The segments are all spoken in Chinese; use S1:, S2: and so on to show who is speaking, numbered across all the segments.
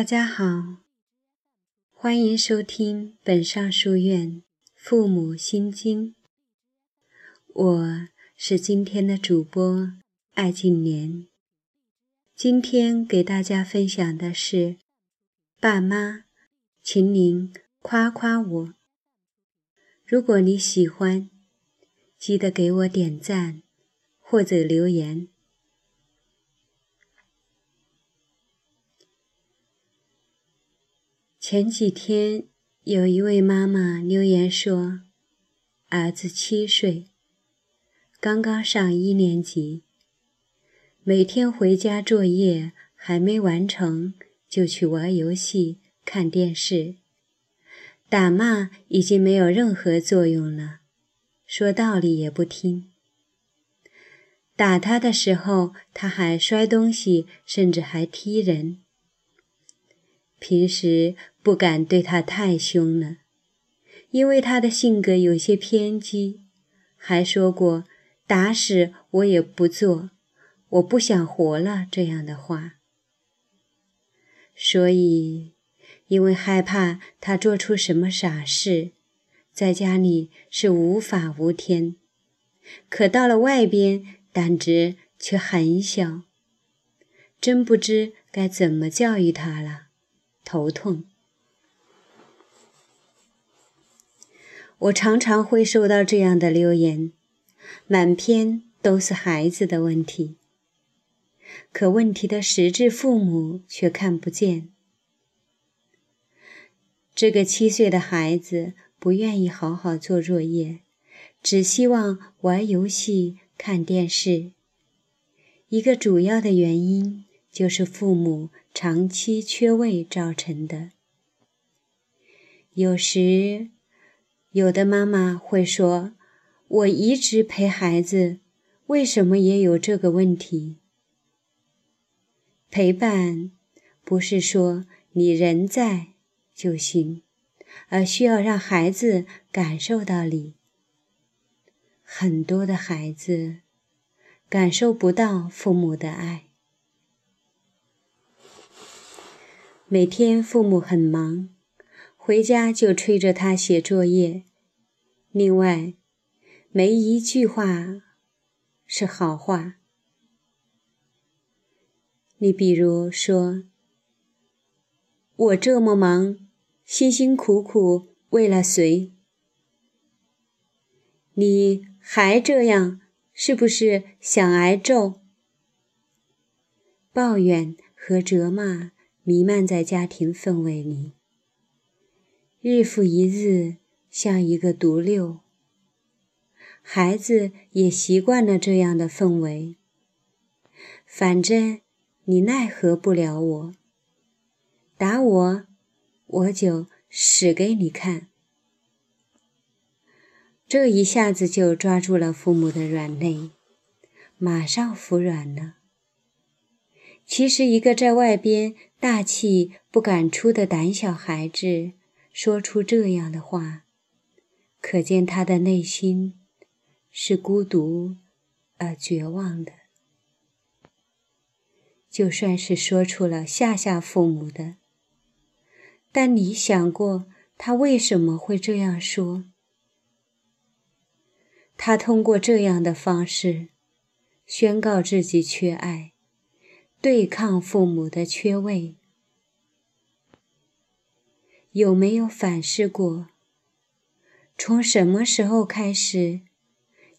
S1: 大家好，欢迎收听本上书院父母心经。我是今天的主播艾静莲。今天给大家分享的是：爸妈，请您夸夸我。如果你喜欢，记得给我点赞或者留言。前几天，有一位妈妈留言说：“儿子七岁，刚刚上一年级，每天回家作业还没完成，就去玩游戏、看电视，打骂已经没有任何作用了，说道理也不听。打他的时候，他还摔东西，甚至还踢人。”平时不敢对他太凶了，因为他的性格有些偏激，还说过“打死我也不做，我不想活了”这样的话。所以，因为害怕他做出什么傻事，在家里是无法无天，可到了外边胆子却很小，真不知该怎么教育他了。头痛，我常常会收到这样的留言，满篇都是孩子的问题，可问题的实质父母却看不见。这个七岁的孩子不愿意好好做作业，只希望玩游戏、看电视。一个主要的原因就是父母。长期缺位造成的。有时，有的妈妈会说：“我一直陪孩子，为什么也有这个问题？”陪伴不是说你人在就行，而需要让孩子感受到你。很多的孩子感受不到父母的爱。每天父母很忙，回家就催着他写作业。另外，没一句话是好话。你比如说：“我这么忙，辛辛苦苦为了谁？你还这样，是不是想挨揍？”抱怨和责骂。弥漫在家庭氛围里，日复一日，像一个毒瘤。孩子也习惯了这样的氛围。反正你奈何不了我，打我，我就死给你看。这一下子就抓住了父母的软肋，马上服软了。其实，一个在外边大气不敢出的胆小孩子，说出这样的话，可见他的内心是孤独而绝望的。就算是说出了吓吓父母的，但你想过他为什么会这样说？他通过这样的方式宣告自己缺爱。对抗父母的缺位，有没有反思过？从什么时候开始，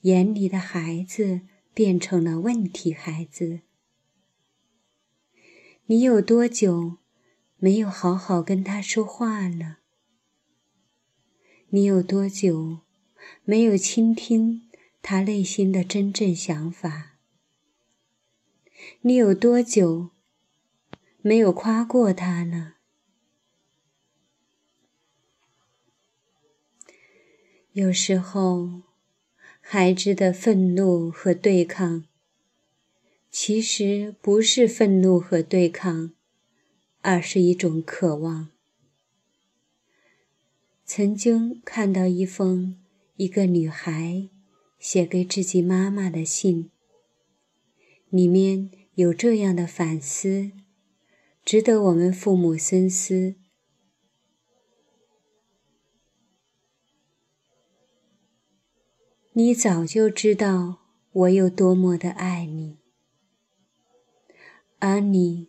S1: 眼里的孩子变成了问题孩子？你有多久没有好好跟他说话了？你有多久没有倾听他内心的真正想法？你有多久没有夸过他呢？有时候，孩子的愤怒和对抗，其实不是愤怒和对抗，而是一种渴望。曾经看到一封一个女孩写给自己妈妈的信。里面有这样的反思：值得我们父母深思。你早就知道我有多么的爱你，而你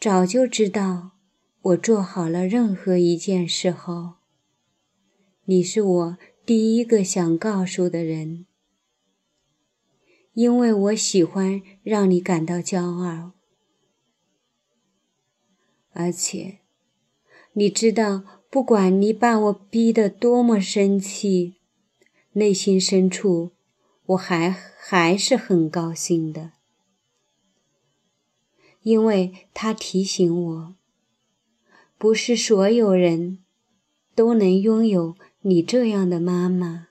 S1: 早就知道我做好了任何一件事后，你是我第一个想告诉的人，因为我喜欢让你感到骄傲，而且你知道，不管你把我逼得多么生气。内心深处，我还还是很高兴的，因为他提醒我，不是所有人都能拥有你这样的妈妈。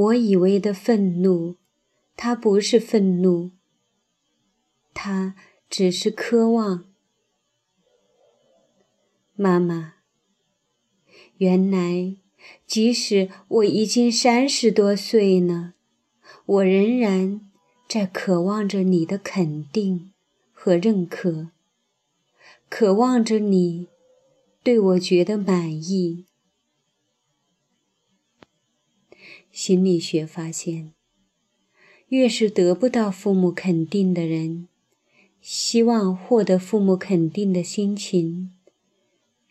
S1: 我以为的愤怒，它不是愤怒，它只是渴望，妈妈。原来，即使我已经三十多岁呢，我仍然在渴望着你的肯定和认可，渴望着你对我觉得满意。心理学发现，越是得不到父母肯定的人，希望获得父母肯定的心情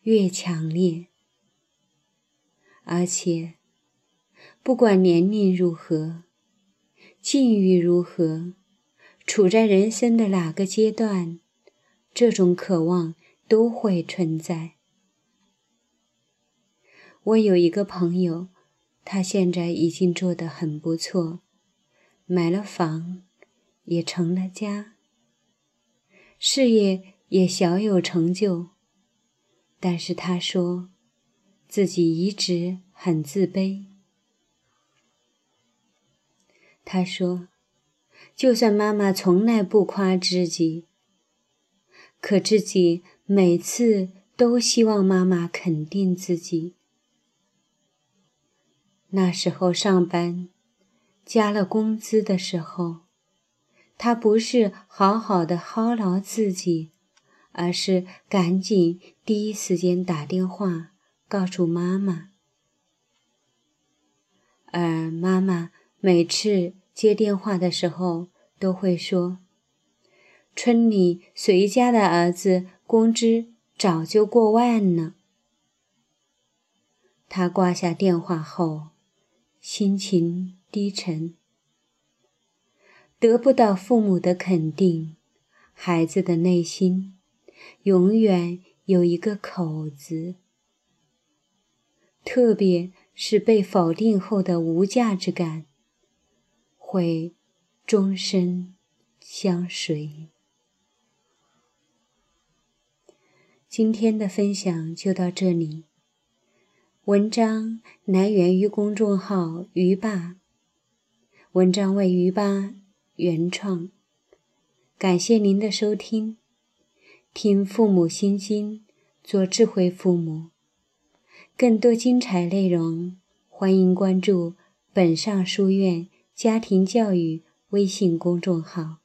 S1: 越强烈。而且，不管年龄如何，境遇如何，处在人生的哪个阶段，这种渴望都会存在。我有一个朋友，他现在已经做得很不错，买了房，也成了家，事业也小有成就。但是他说。自己一直很自卑。他说：“就算妈妈从来不夸自己，可自己每次都希望妈妈肯定自己。那时候上班加了工资的时候，他不是好好的犒劳自己，而是赶紧第一时间打电话。”告诉妈妈，而妈妈每次接电话的时候都会说：“村里谁家的儿子工资早就过万了。”他挂下电话后，心情低沉，得不到父母的肯定，孩子的内心永远有一个口子。特别是被否定后的无价值感，会终身相随。今天的分享就到这里。文章来源于公众号“鱼爸”，文章为鱼爸原创。感谢您的收听，听父母心经，做智慧父母。更多精彩内容，欢迎关注“本上书院家庭教育”微信公众号。